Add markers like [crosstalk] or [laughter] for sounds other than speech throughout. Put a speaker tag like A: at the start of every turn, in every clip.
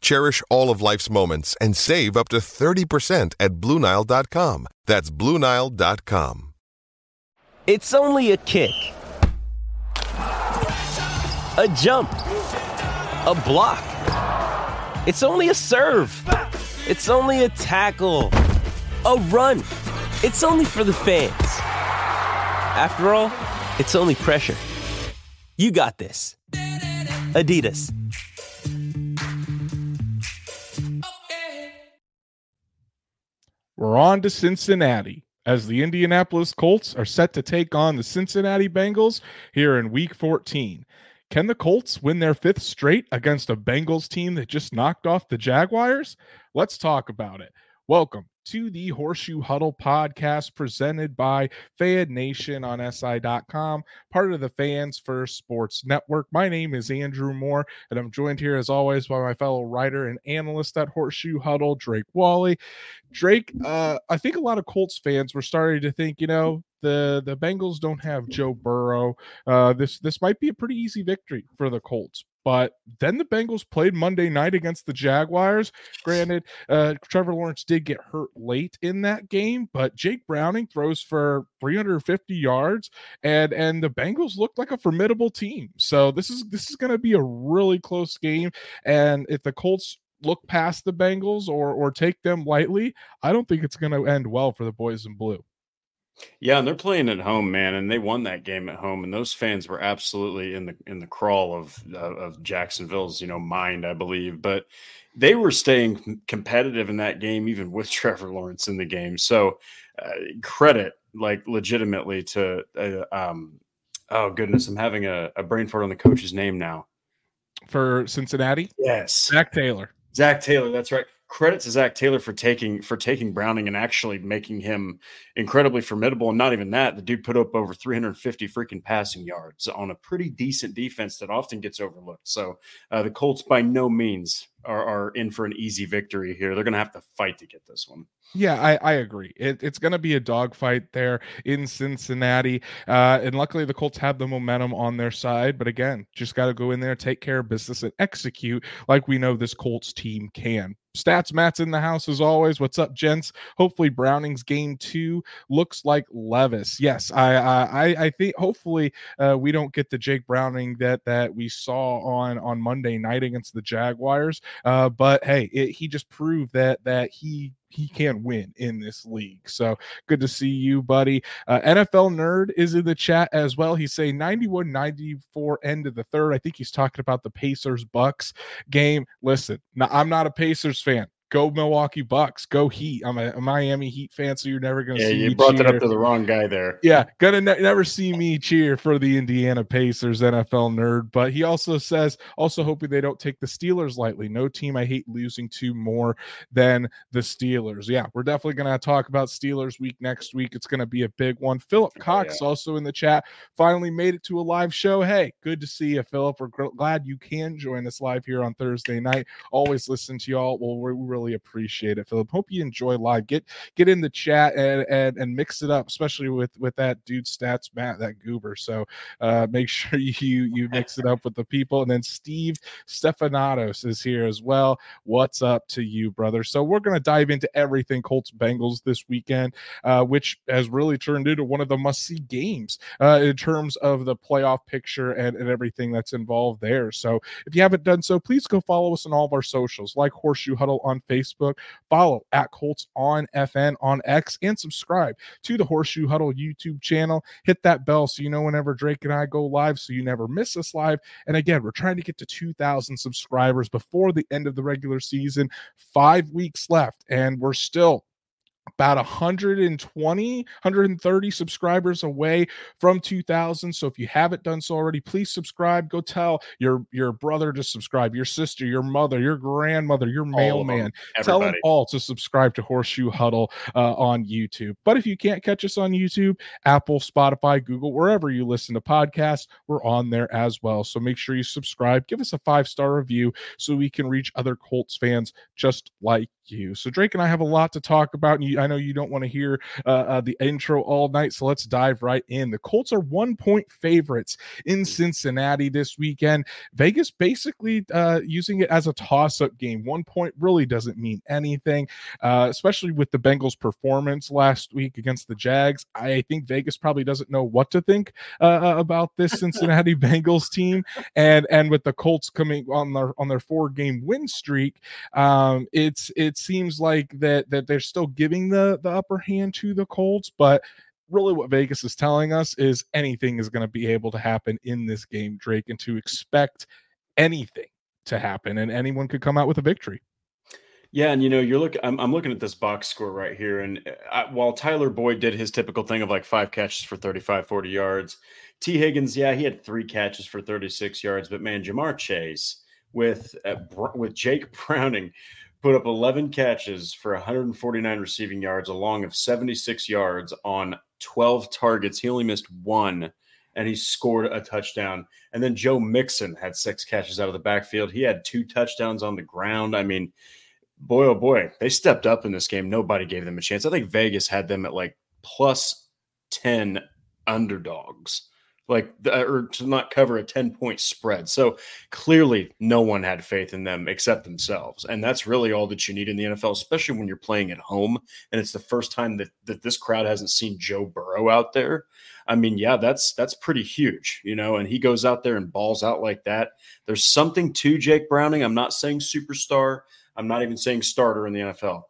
A: Cherish all of life's moments and save up to 30% at BlueNile.com. That's BlueNile.com.
B: It's only a kick, a jump, a block. It's only a serve. It's only a tackle, a run. It's only for the fans. After all, it's only pressure. You got this. Adidas.
C: We're on to Cincinnati as the Indianapolis Colts are set to take on the Cincinnati Bengals here in week 14. Can the Colts win their fifth straight against a Bengals team that just knocked off the Jaguars? Let's talk about it. Welcome to the Horseshoe Huddle podcast presented by Fan Nation on SI.com, part of the Fans First Sports Network. My name is Andrew Moore, and I'm joined here as always by my fellow writer and analyst at Horseshoe Huddle, Drake Wally. Drake, uh, I think a lot of Colts fans were starting to think, you know, the the Bengals don't have Joe Burrow. Uh, this this might be a pretty easy victory for the Colts. But then the Bengals played Monday night against the Jaguars. Granted, uh, Trevor Lawrence did get hurt late in that game, but Jake Browning throws for 350 yards, and and the Bengals looked like a formidable team. So this is this is going to be a really close game. And if the Colts look past the Bengals or or take them lightly, I don't think it's going to end well for the boys in blue.
D: Yeah, and they're playing at home, man, and they won that game at home, and those fans were absolutely in the in the crawl of of, of Jacksonville's you know mind, I believe, but they were staying competitive in that game, even with [laughs] Trevor Lawrence in the game. So uh, credit, like legitimately, to uh, um, oh goodness, I'm having a, a brain fart on the coach's name now
C: for Cincinnati.
D: Yes,
C: Zac Taylor.
D: Zac Taylor, that's right credit to Zac Taylor for taking for taking Browning and actually making him incredibly formidable. And not even that, the dude put up over 350 freaking passing yards on a pretty decent defense that often gets overlooked. So uh, the Colts by no means are, are in for an easy victory here. They're going to have to fight to get this one.
C: Yeah, I, I agree. It, it's going to be a dogfight there in Cincinnati. Uh, and luckily, the Colts have the momentum on their side. But again, just got to go in there, take care of business, and execute like we know this Colts team can. Stats Matt's in the house as always. What's up, gents? Hopefully, Browning's game two looks like Levis. Yes, I I, I think hopefully uh, we don't get the Jake Browning that that we saw on on Monday night against the Jaguars. Uh, but hey, it, he just proved that that he he can win in this league. So good to see you, buddy. Uh, NFL Nerd is in the chat as well. He's saying 91 94 end of the third. I think he's talking about the Pacers Bucks game. Listen, now, I'm not a Pacers fan go Milwaukee Bucks, go Heat. I'm a, a Miami Heat fan, so you're never going to see.
D: yeah, you brought cheer. that up to the wrong guy there.
C: Yeah, gonna ne- never see me cheer for the Indiana Pacers, NFL nerd. But he also says, also hoping they don't take the Steelers lightly. No team I hate losing to more than the Steelers. Yeah, we're definitely going to talk about Steelers week next week. It's going to be a big one. Philip Cox oh, yeah. also in the chat. Finally made it to a live show. Hey, good to see you, Philip. We're glad you can join us live here on Thursday night. Always listen to y'all. Well, we're really really appreciate it, Philip. Hope you enjoy live. Get get in the chat and and, and mix it up, especially with with that dude stats Matt, that goober. So uh, make [laughs] sure you you mix it up with the people. And then Steve Stefanatos is here as well. What's up to you, brother? So we're gonna dive into everything Colts Bengals this weekend, uh, which has really turned into one of the must see games uh, in terms of the playoff picture and, and everything that's involved there. So if you haven't done so, please go follow us on all of our socials, like Horseshoe Huddle on Facebook, follow at Colts on FN on X, and subscribe to the Horseshoe Huddle YouTube channel. Hit that bell so you know whenever Drake and I go live, so you never miss us live. And again, we're trying to get to 2,000 subscribers before the end of the regular season. Five weeks left, and we're still about 120 130 subscribers away from 2000 so if you haven't done so already please subscribe. Go tell your your brother to subscribe your sister your mother your grandmother your mailman. Tell them all to subscribe to horseshoe huddle uh, on youtube. But if you can't catch us on youtube apple spotify google wherever you listen to podcasts we're on there as well. So make sure you subscribe. Give us a five star review so we can reach other colts fans just like you. So drake and i have a lot to talk about and you I know you don't want to hear uh, uh, the intro all night, so let's dive right in. The Colts are one point favorites in Cincinnati this weekend. Vegas basically uh, using it as a toss up game. One point really doesn't mean anything, uh, especially with the Bengals' performance last week against the Jags. I think Vegas probably doesn't know what to think uh, uh, about this Cincinnati [laughs] Bengals team, and and with the Colts coming on their on their four game win streak, um, it's it seems like that that they're still giving the the upper hand to the Colts, but really what Vegas is telling us is anything is going to be able to happen in this game, Drake, and to expect anything to happen and anyone could come out with a victory.
D: Yeah, and you know, you're looking. I'm, I'm looking at this box score right here, and uh, I, while Tyler Boyd did his typical thing of like five catches for 35, 40 yards, Tee Higgins, yeah, he had three catches for 36 yards, but man, Ja'Marr Chase with uh, with Jake [laughs] Browning put up 11 catches for 149 receiving yards, a long of 76 yards on 12 targets. He only missed one, and he scored a touchdown. And then Joe Mixon had six catches out of the backfield. He had two touchdowns on the ground. I mean, boy, oh boy, they stepped up in this game. Nobody gave them a chance. I think Vegas had them at like plus 10 underdogs like or to not cover a 10 point spread. So clearly no one had faith in them except themselves. And that's really all that you need in the NFL, especially when you're playing at home and it's the first time that that this crowd hasn't seen Joe Burrow out there. I mean, yeah, that's that's pretty huge, you know, and he goes out there and balls out like that. There's something to Jake Browning. I'm not saying superstar. I'm not even saying starter in the NFL.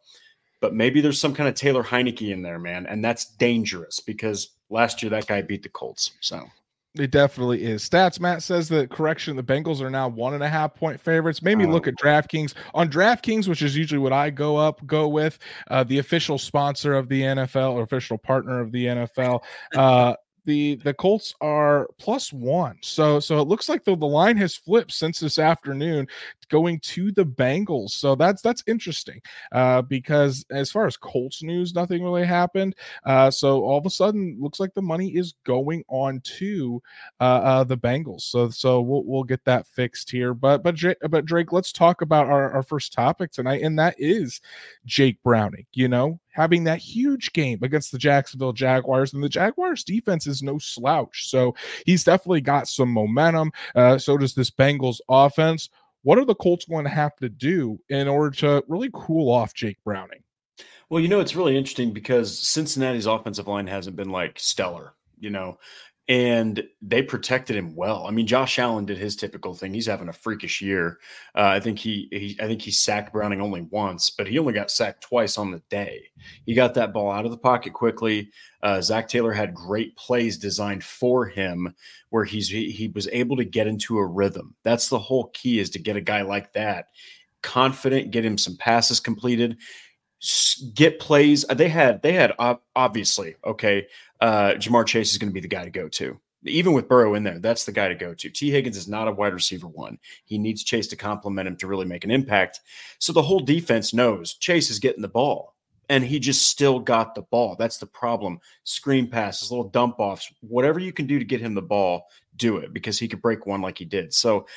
D: But maybe there's some kind of Taylor Heinicke in there, man, and that's dangerous because last year that guy beat the Colts. So
C: it definitely is. Stats Matt says that correction, the Bengals are now one and a half point favorites. Maybe look at. DraftKings. On DraftKings, which is usually what I go up, go with, uh, the official sponsor of the NFL or official partner of the NFL. [laughs] Uh, the the Colts are plus one. So so it looks like the, the line has flipped since this afternoon going to the Bengals. So that's that's interesting uh, because as far as Colts news, nothing really happened. Uh, so all of a sudden, looks like the money is going on to uh, uh the Bengals. So so we'll we'll get that fixed here. But but but Drake, let's talk about our, our first topic tonight, and that is Jake Browning. You know, having that huge game against the Jacksonville Jaguars, and the Jaguars defense is no slouch. So he's definitely got some momentum. Uh, so does this Bengals offense. What are the Colts going to have to do in order to really cool off Jake Browning?
D: Well, you know, it's really interesting because Cincinnati's offensive line hasn't been like stellar. You know, and they protected him well. I mean, Josh Allen did his typical thing. He's having a freakish year. Uh, I think he, he, I think he sacked Browning only once, but he only got sacked twice on the day. He got that ball out of the pocket quickly. Uh, Zac Taylor had great plays designed for him, where he's he, he was able to get into a rhythm. That's the whole key is to get a guy like that confident, get him some passes completed get plays. They had they had obviously okay uh, Ja'Marr Chase is going to be the guy to go to. Even with Burrow in there, that's the guy to go to. Tee Higgins is not a wide receiver one. He needs Chase to complement him to really make an impact. So the whole defense knows Chase is getting the ball. and he just still got the ball. That's the problem. Screen passes, little dump offs, whatever you can do to get him the ball, do it because he could break one like he did. So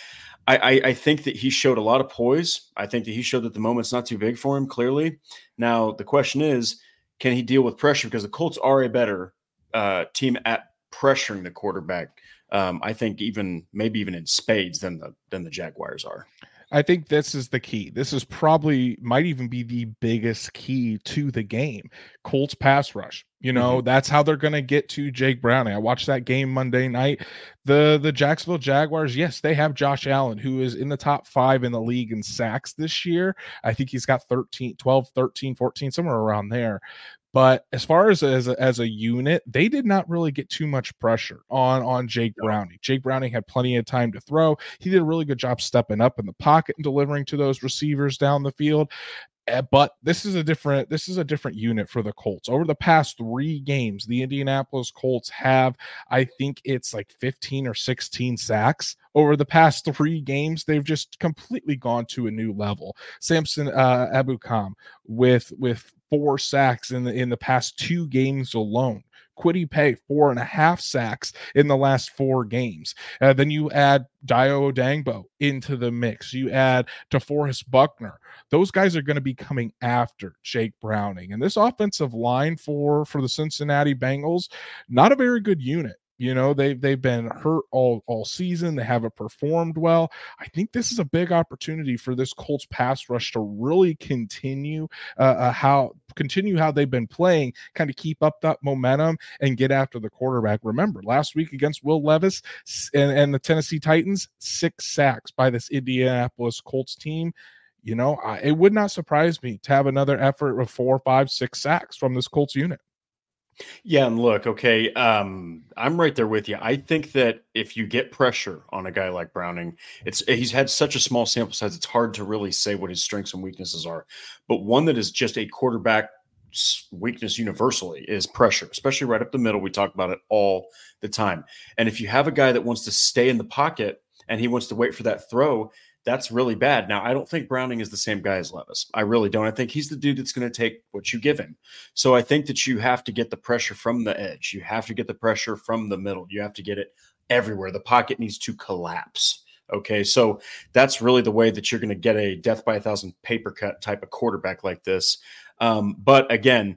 D: I, I, I think that he showed a lot of poise. I think that he showed that the moment's not too big for him, clearly. Now, the question is, can he deal with pressure? Because the Colts are a better uh, team at pressuring the quarterback. Um, I think even maybe even in spades than the than the Jaguars are.
C: I think this is the key. This is probably might even be the biggest key to the game. Colts pass rush. You know, mm-hmm. that's how they're going to get to Jake Browning. I watched that game Monday night. The the Jacksonville Jaguars, yes, they have Josh Allen who is in the top 5 in the league in sacks this year. I think he's got 13 12 13 14 somewhere around there. But as far as as a, as a unit, they did not really get too much pressure on on Jake Browning. Jake Browning had plenty of time to throw. He did a really good job stepping up in the pocket and delivering to those receivers down the field. Eh, but this is a different this is a different unit for the Colts. Over the past 3 games, the Indianapolis Colts have I think it's like 15 or 16 sacks. Over the past 3 games, they've just completely gone to a new level. Samson uh, Ebukam with with four sacks in the in the past two games alone. Kwity Paye, four and a half sacks in the last four games. Uh, then you add Dayo Odeyingbo into the mix. You add DeForest Buckner. Those guys are going to be coming after Jake Browning. And this offensive line for for the Cincinnati Bengals, not a very good unit. You know, they've they've been hurt all all season. They haven't performed well. I think this is a big opportunity for this Colts pass rush to really continue uh, uh, how continue how they've been playing, kind of keep up that momentum and get after the quarterback. Remember, last week against Will Levis and, and the Tennessee Titans, six sacks by this Indianapolis Colts team you know, I, it would not surprise me to have another effort of four, five, six sacks from this Colts unit.
D: Yeah, and look, okay, um, I'm right there with you. I think that if you get pressure on a guy like Browning, it's he's had such a small sample size, it's hard to really say what his strengths and weaknesses are. But one that is just a quarterback weakness universally is pressure, especially right up the middle. We talk about it all the time. And if you have a guy that wants to stay in the pocket and he wants to wait for that throw, that's really bad. Now, I don't think Browning is the same guy as Levis. I really don't. I think he's the dude that's going to take what you give him. So I think that you have to get the pressure from the edge. You have to get the pressure from the middle. You have to get it everywhere. The pocket needs to collapse. Okay. So that's really the way that you're going to get a death by a thousand paper cut type of quarterback like this. Um, but again,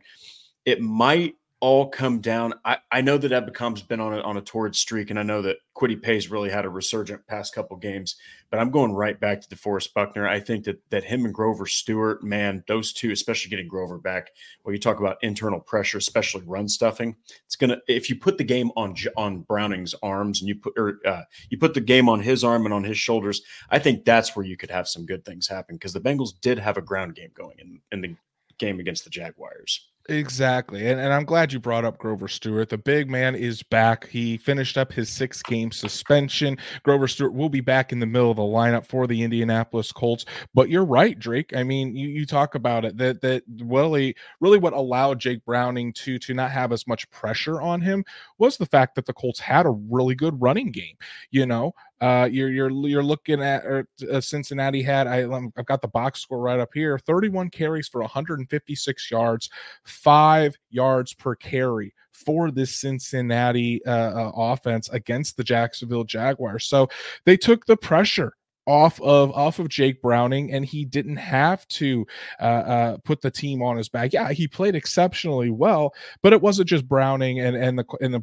D: it might all come down. I, I know that Ebukam's been on a, on a torrid streak, and I know that Kwity Paye's really had a resurgent past couple games. But I'm going right back to DeForest Buckner. I think that that him and Grover Stewart, man, those two, especially getting Grover back, when you talk about internal pressure, especially run stuffing, it's gonna. If you put the game on on Browning's arms and you put or uh, you put the game on his arm and on his shoulders, I think that's where you could have some good things happen because the Bengals did have a ground game going in in the game against the Jaguars.
C: Exactly. And, and I'm glad you brought up Grover Stewart. The big man is back. He finished up his six game suspension. Grover Stewart will be back in the middle of the lineup for the Indianapolis Colts. But you're right, Drake. I mean, you, you talk about it that that really really what allowed Jake Browning to to not have as much pressure on him was the fact that the Colts had a really good running game. You know, uh, you're you're you're looking at or uh, Cincinnati had I I've got the box score right up here. 31 carries for 156 yards, five yards per carry for this Cincinnati uh, uh, offense against the Jacksonville Jaguars. So they took the pressure off of off of Jake Browning, and he didn't have to uh, uh, put the team on his back. Yeah, he played exceptionally well, but it wasn't just Browning and and the and the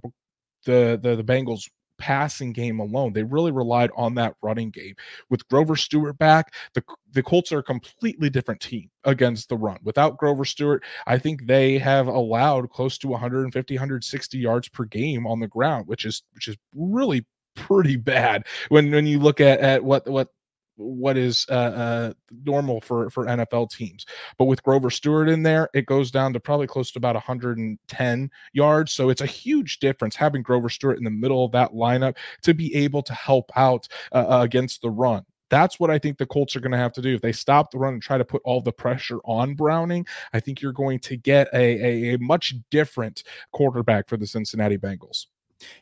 C: the the, the Bengals passing game alone. They really relied on that running game. With Grover Stewart back, the the Colts are a completely different team against the run. Without Grover Stewart, I think they have allowed close to 150 160 yards per game on the ground, which is which is really pretty bad when when you look at at what what what is uh, uh, normal for for NFL teams. But with Grover Stewart in there, it goes down to probably close to about 110 yards. So it's a huge difference having Grover Stewart in the middle of that lineup to be able to help out uh, uh against the run. That's what I think the Colts are going to have to do. If they stop the run and try to put all the pressure on Browning, I think you're going to get a, a, a much different quarterback for the Cincinnati Bengals.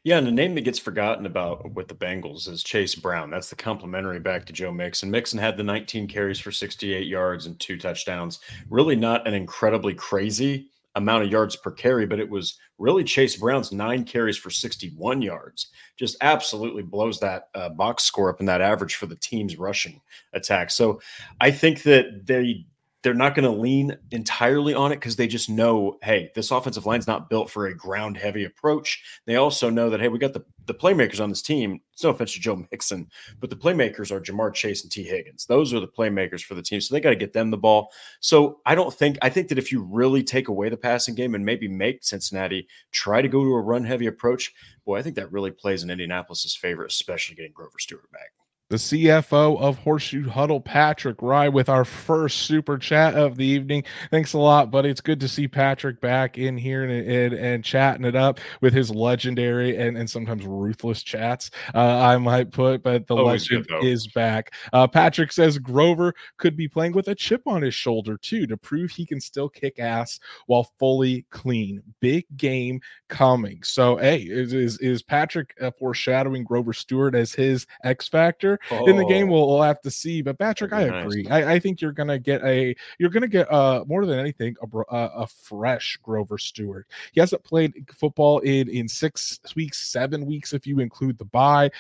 D: Yeah, and the name that gets forgotten about with the Bengals is Chase Brown. That's the complimentary back to Joe Mixon. Mixon had the 19 carries for 68 yards and two touchdowns. Really not an incredibly crazy amount of yards per carry, but it was really Chase Brown's nine carries for 61 yards. Just absolutely blows that uh, box score up in that average for the team's rushing attack. So I think that they they're not going to lean entirely on it because they just know, hey, this offensive line's not built for a ground heavy approach. They also know that, hey, we got the, the playmakers on this team. It's no offense to Joe Mixon, but the playmakers are Ja'Marr Chase and Tee Higgins. Those are the playmakers for the team. So they got to get them the ball. So I don't think, I think that if you really take away the passing game and maybe make Cincinnati try to go to a run heavy approach, boy, I think that really plays in Indianapolis's favor, especially getting Grover Stewart back
C: the CFO of Horseshoe Huddle, Patrick Rye, with our first super chat of the evening. Thanks a lot, buddy. It's good to see Patrick back in here and, and, and chatting it up with his legendary and, and sometimes ruthless chats, uh, I might put, but the Always legend good, is back. Uh, Patrick says Grover could be playing with a chip on his shoulder, too, to prove he can still kick ass while fully clean. Big game coming. So, hey, is, is, is Patrick uh, foreshadowing Grover Stewart as his X Factor? Oh. in the game. We'll, we'll have to see. But Patrick, I agree. Nice. I, I, think you're gonna get a you're gonna get uh more than anything a, a, a fresh Grover Stewart. He hasn't played football in in six weeks, seven weeks if you include the bye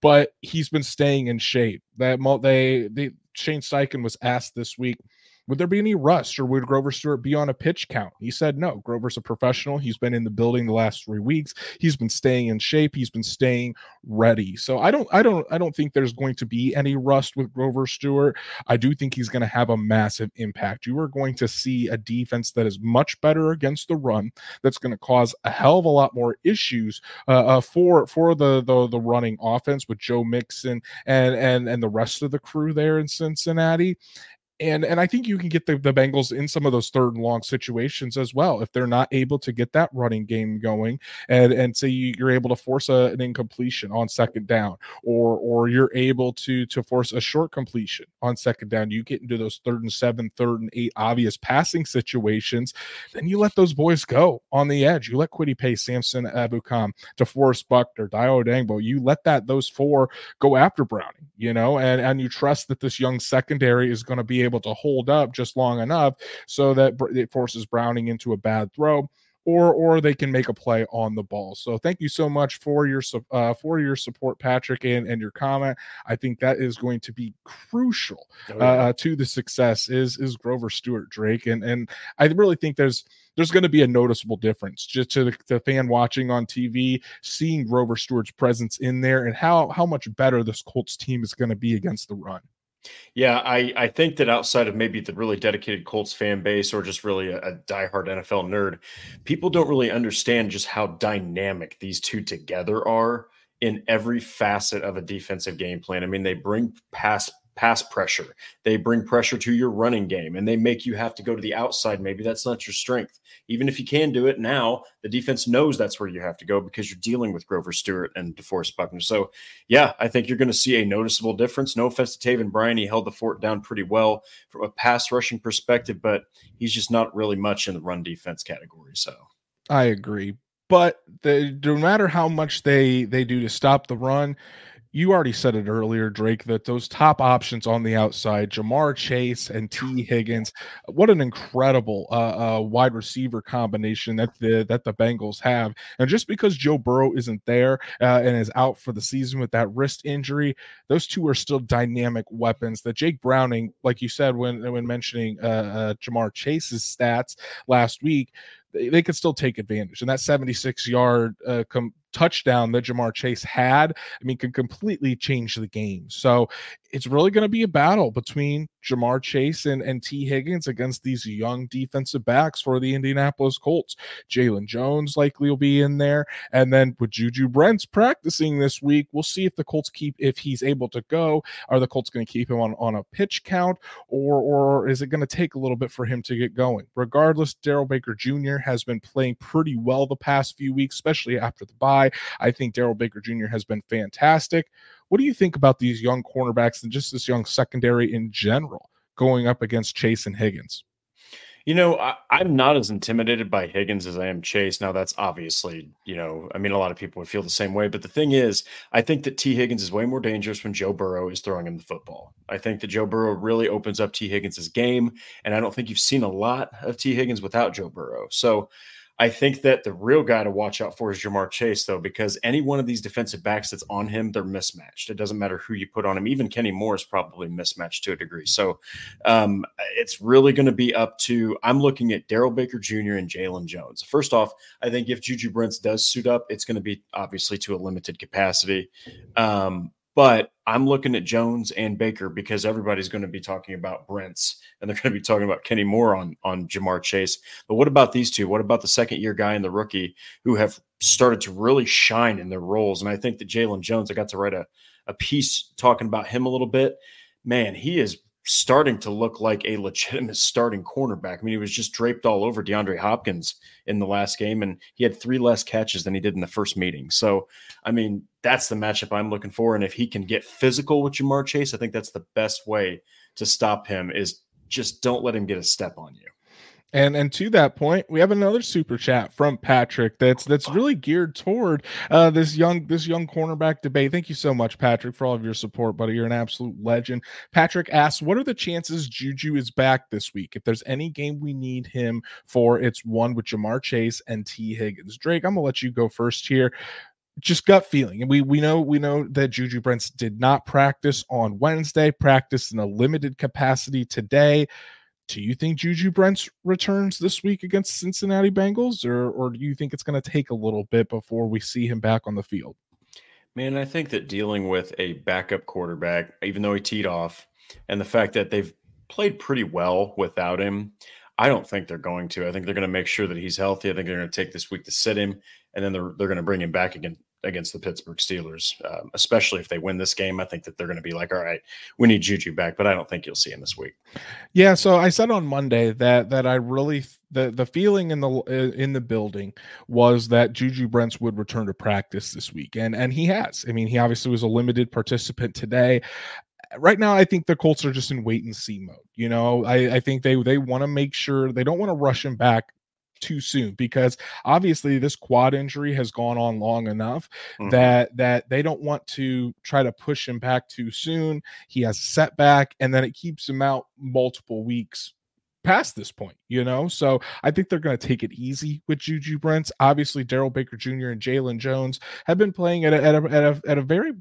C: but he's been staying in shape. That they, they Shane Steichen was asked this week would there be any rust or would Grover Stewart be on a pitch count? He said no. Grover's a professional. He's been in the building the last three weeks. He's been staying in shape. He's been staying ready. So I don't, I don't, I don't think there's going to be any rust with Grover Stewart. I do think he's going to have a massive impact. You are going to see a defense that is much better against the run. That's going to cause a hell of a lot more issues uh, uh, for for the, the the running offense with Joe Mixon and and and the rest of the crew there in Cincinnati and and I think you can get the, the Bengals in some of those third and long situations as well if they're not able to get that running game going and and say you're able to force a, an incompletion on second down or or you're able to to force a short completion on second down you get into those third and seven third and eight obvious passing situations then you let those boys go on the edge. You let Kwity Paye Samson Ebukam DeForest Buckner Dayo Odeyingbo you let that those four go after Browning you know and and you trust that this young secondary is going to be able to hold up just long enough so that it forces Browning into a bad throw or or they can make a play on the ball. So thank you so much for your uh, for your support, Patrick, and and your comment. I think that is going to be crucial oh, yeah. uh, to the success. Is is Grover Stewart Drake, and and I really think there's there's going to be a noticeable difference just to the, the fan watching on TV, seeing Grover Stewart's presence in there, and how how much better this Colts team is going to be against the run.
D: Yeah, I, I think that outside of maybe the really dedicated Colts fan base or just really a, a diehard NFL nerd, people don't really understand just how dynamic these two together are in every facet of a defensive game plan. I mean, they bring pass pass pressure. They bring pressure to your running game and they make you have to go to the outside. Maybe that's not your strength. Even if you can do it now, the defense knows that's where you have to go because you're dealing with Grover Stewart and DeForest Buckner. So, yeah, I think you're going to see a noticeable difference. No offense to Taven Bryan. He held the fort down pretty well from a pass rushing perspective, but he's just not really much in the run defense category. So,
C: I agree. But the, no matter how much they they do to stop the run, you already said it earlier, Drake, that those top options on the outside, Ja'Marr Chase and Tee Higgins, what an incredible uh, uh, wide receiver combination that the that the Bengals have. And just because Joe Burrow isn't there uh, and is out for the season with that wrist injury, those two are still dynamic weapons. That Jake Browning, like you said when when mentioning uh, uh, Ja'Marr Chase's stats last week, they, they could still take advantage. And that 76 yard uh, com- touchdown that Ja'Marr Chase had, I mean, could completely change the game. So it's really going to be a battle between Jamar Chase and, and Tee Higgins against these young defensive backs for the Indianapolis Colts. Jaylon Jones likely will be in there. And then with Juju Brents practicing this week, we'll see if the Colts keep, if he's able to go. Are the Colts going to keep him on, on a pitch count or, or is it going to take a little bit for him to get going? Regardless, Darrell Baker Jr. has been playing pretty well the past few weeks, especially after the bye. I think Darrell Baker Jr. has been fantastic. What do you think about these young cornerbacks and just this young secondary in general going up against Chase and Higgins?
D: You know, I, am not as intimidated by Higgins as I am Chase. Now, that's obviously, you know, I mean, a lot of people would feel the same way. But the thing is, I think that Tee Higgins is way more dangerous when Joe Burrow is throwing him the football. I think that Joe Burrow really opens up Tee Higgins' game. And I don't think you've seen a lot of Tee Higgins without Joe Burrow. So I think that the real guy to watch out for is Ja'Marr Chase, though, because any one of these defensive backs that's on him, they're mismatched. It doesn't matter who you put on him. Even Kenny Moore is probably mismatched to a degree. So um, it's really going to be up to. I'm looking at Darrell Baker Jr. and Jaylon Jones. First off, I think if Juju Brents does suit up, it's going to be obviously to a limited capacity. Um, but I'm looking at Jones and Baker because everybody's going to be talking about Brents and they're going to be talking about Kenny Moore on on Ja'Marr Chase. But what about these two? What about the second year guy and the rookie who have started to really shine in their roles? And I think that Jaylon Jones, I got to write a, a piece talking about him a little bit. Man, he is starting to look like a legitimate starting cornerback. I mean, he was just draped all over DeAndre Hopkins in the last game, and he had three less catches than he did in the first meeting. So, I mean, that's the matchup I'm looking for. And if he can get physical with Ja'Marr Chase, I think that's the best way to stop him is just don't let him get a step on you.
C: And and to that point, we have another super chat from Patrick that's that's really geared toward uh, this young this young cornerback debate. Thank you so much, Patrick, for all of your support, buddy. You're an absolute legend. Patrick asks, "What are the chances Juju is back this week? If there's any game we need him for, it's one with Ja'Marr Chase and Tee Higgins." Drake, I'm gonna let you go first here just gut feeling. And we we know we know that Juju Brents did not practice on Wednesday, practiced in a limited capacity today do you think Juju Brents returns this week against Cincinnati Bengals, or or do you think it's going to take a little bit before we see him back on the field?
D: Man, I think that dealing with a backup quarterback, even though he teed off, and the fact that they've played pretty well without him, I don't think they're going to. I think they're going to make sure that he's healthy. I think they're going to take this week to sit him, and then they're they're going to bring him back again against the Pittsburgh Steelers, um, especially if they win this game. I think that they're going to be like, all right, we need Juju back, but I don't think you'll see him this week.
C: Yeah. So I said on Monday that that I really the the feeling in the in the building was that Juju Brents would return to practice this week, and and he has. I mean, he obviously was a limited participant today right now I think the Colts are just in wait and see mode. You know, I, I think they they want to make sure they don't want to rush him back too soon because obviously this quad injury has gone on long enough mm-hmm. that that they don't want to try to push him back too soon. He has a setback and then it keeps him out multiple weeks past this point, you know. So I think they're going to take it easy with Juju Brents. Obviously, Darrell Baker Jr. and Jaylon Jones have been playing at a, at a, at a, at a very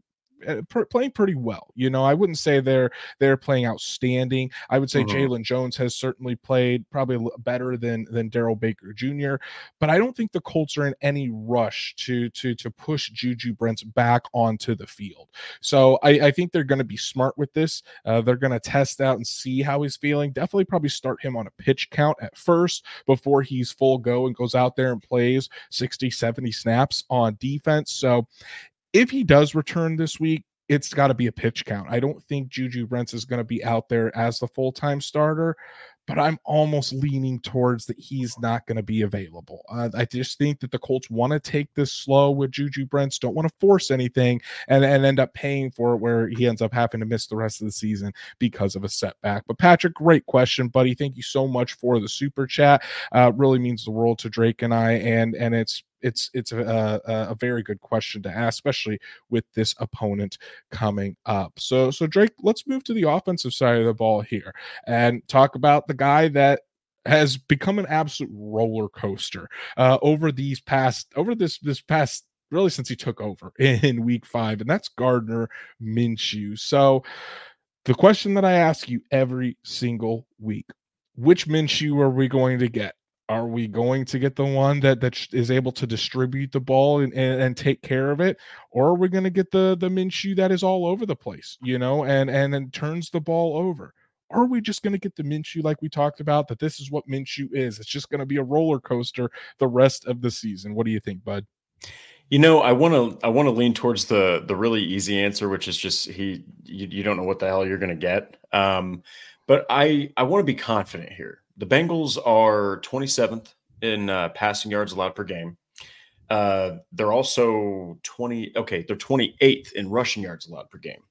C: playing pretty well. You know, I wouldn't say they're they're playing outstanding. I would say mm-hmm. Jaylon Jones has certainly played probably better than than Darrell Baker Jr. But I don't think the Colts are in any rush to to to push Juju Brents back onto the field. So I, I think they're going to be smart with this. Uh, they're going to test out and see how he's feeling. Definitely probably start him on a pitch count at first before he's full go and goes out there and plays 60, 70 snaps on defense. So if he does return this week, it's got to be a pitch count. I don't think Juju Brents is going to be out there as the full time starter, but I'm almost leaning towards that he's not going to be available. Uh, I just think that the Colts want to take this slow with Juju Brents, don't want to force anything and, and end up paying for it where he ends up having to miss the rest of the season because of a setback. But Patrick, great question, buddy. Thank you so much for the super chat. Uh, really means the world to Drake and I, and and it's it's it's a, a, a, very good question to ask, especially with this opponent coming up. So so Drake, let's move to the offensive side of the ball here and talk about the guy that has become an absolute roller coaster uh, over these past over this this past really since he took over [laughs] in week five, and that's Gardner Minshew. So the question that I ask you every single week which Minshew are we going to get? Are we going to get the one that that is able to distribute the ball and, and, and take care of it? Or are we going to get the the minshew that is all over the place you know and and then turns the ball over? Are we just going to get the minshew like we talked about that this is what minshew is? It's just going to be a roller coaster the rest of the season. What do you think bud?
D: You know, I want to I want to lean towards the the really easy answer, which is just he you, you don't know what the hell you're going to get. Um, but I I want to be confident here the Bengals are 27th in uh, passing yards allowed per game. Uh, they're also 20. Okay, they're 28th in rushing yards allowed per game.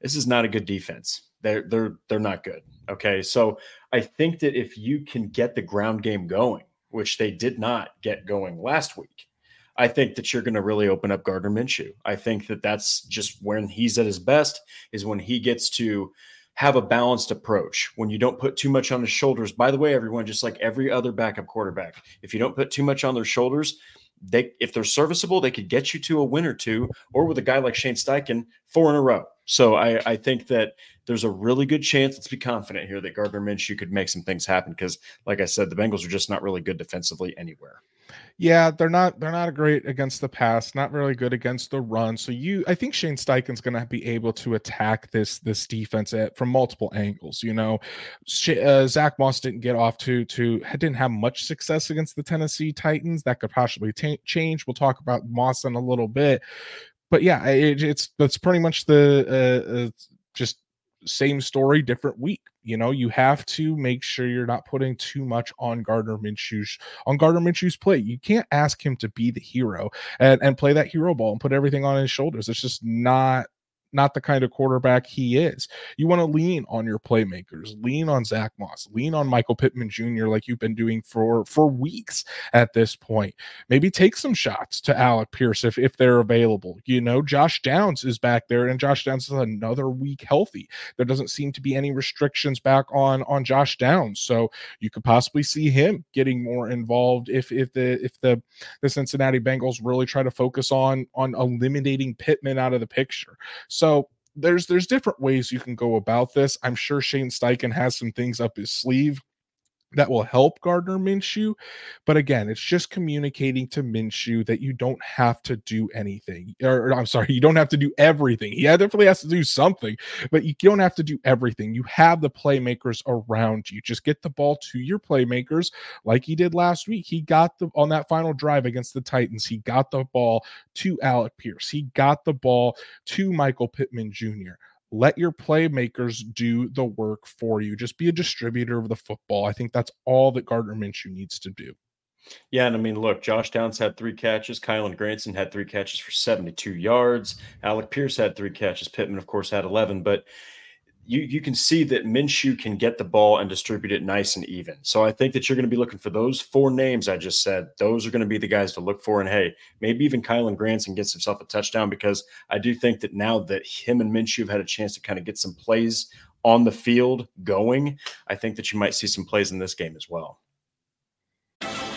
D: This is not a good defense. They're they're they're not good. Okay. So I think that if you can get the ground game going, which they did not get going last week, I think that you're going to really open up Gardner Minshew. I think that that's just when he's at his best is when he gets to have a balanced approach when you don't put too much on his shoulders. By the way, everyone, just like every other backup quarterback, if you don't put too much on their shoulders, they if they're serviceable, they could get you to a win or two, or with a guy like Shane Steichen, four in a row. So I, I think that there's a really good chance, let's be confident here, that Gardner Minshew could make some things happen because, like I said, the Bengals are just not really good defensively anywhere
C: yeah, they're not they're not great against the pass, not really good against the run. So you, I think Shane Steichen's going to be able to attack this this defense at, from multiple angles. You know, Sh- uh, Zack Moss didn't get off to to didn't have much success against the Tennessee Titans. That could possibly t- change. We'll talk about Moss in a little bit, but yeah, it, it's that's pretty much the uh, uh, just same story, different week. You know, you have to make sure you're not putting too much on Gardner Minshew's on Gardner Minshew's plate. You can't ask him to be the hero and, and play that hero ball and put everything on his shoulders. It's just not not the kind of quarterback he is. You want to lean on your playmakers, lean on Zack Moss, lean on Michael Pittman Jr. like you've been doing for for weeks at this point. Maybe take some shots to Alec Pierce if if they're available. You know, Josh Downs is back there, and Josh Downs is another week healthy. There doesn't seem to be any restrictions back on on Josh Downs, so you could possibly see him getting more involved if if the if the the Cincinnati Bengals really try to focus on on eliminating Pittman out of the picture. So so there's there's different ways you can go about this. I'm sure Shane Steichen has some things up his sleeve that will help Gardner Minshew. But again, it's just communicating to Minshew that you don't have to do anything. Or, or, I'm sorry, you don't have to do everything. He definitely has to do something, but you don't have to do everything. You have the playmakers around you. Just get the ball to your playmakers like he did last week. He got the on that final drive against the Titans, he got the ball to Alec Pierce. He got the ball to Michael Pittman Jr let your playmakers do the work for you. Just be a distributor of the football. I think that's all that Gardner Minshew needs to do.
D: Yeah, and I mean, look, Josh Downs had three catches. Kylen Granson had three catches for 72 yards. Alec Pierce had three catches. Pittman, of course, had 11. But you you can see that Minshew can get the ball and distribute it nice and even. So I think that you're going to be looking for those four names I just said. Those are going to be the guys to look for. And hey, maybe even Kylen Granson gets himself a touchdown because I do think that now that him and Minshew have had a chance to kind of get some plays on the field going, I think that you might see some plays in this game as well.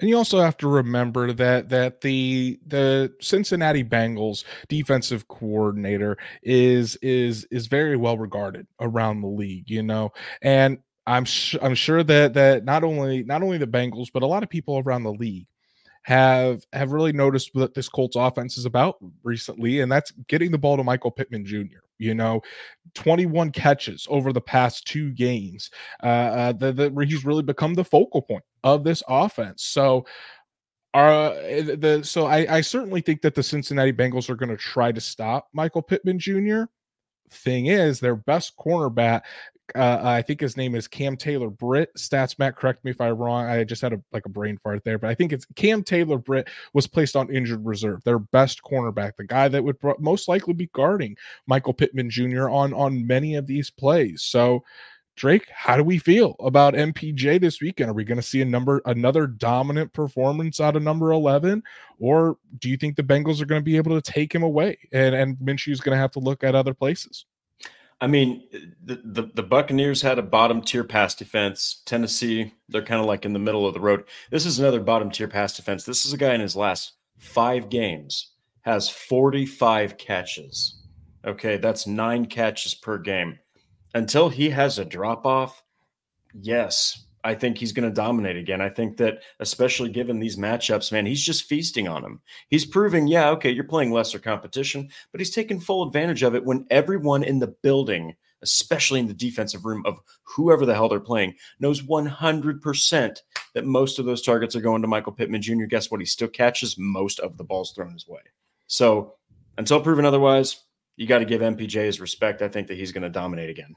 C: And you also have to remember that that the the Cincinnati Bengals defensive coordinator is is is very well regarded around the league, you know. And I'm sh- I'm sure that that not only not only the Bengals but a lot of people around the league have have really noticed what this Colts offense is about recently, and that's getting the ball to Michael Pittman Jr. You know, 21 catches over the past two games. Uh, uh the he's really become the focal point of this offense. So uh the so I, I certainly think that the Cincinnati Bengals are going to try to stop Michael Pittman Jr. Thing is, their best cornerback uh, I think his name is Cam Taylor Britt. Stats Matt, correct me if I'm wrong. I just had a like a brain fart there, but I think it's Cam Taylor Britt was placed on injured reserve. Their best cornerback, the guy that would most likely be guarding Michael Pittman Jr. on on many of these plays. So, Drake, how do we feel about MPJ this weekend? Are we going to see a number another dominant performance out of number eleven, or do you think the Bengals are going to be able to take him away and and Minshew's going to have to look at other places?
D: I mean, the, the, the Buccaneers had a bottom tier pass defense. Tennessee, they're kind of like in the middle of the road. This is another bottom tier pass defense. This is a guy in his last five games has 45 catches. Okay, that's nine catches per game. Until he has a drop off, yes, I think he's going to dominate again. I think that, especially given these matchups, man, he's just feasting on them. He's proving, yeah, okay, you're playing lesser competition, but he's taking full advantage of it when everyone in the building, especially in the defensive room of whoever the hell they're playing, knows 100% that most of those targets are going to Michael Pittman Jr. Guess what? He still catches most of the balls thrown his way. So until proven otherwise, you got to give MPJ his respect. I think that he's going to dominate again.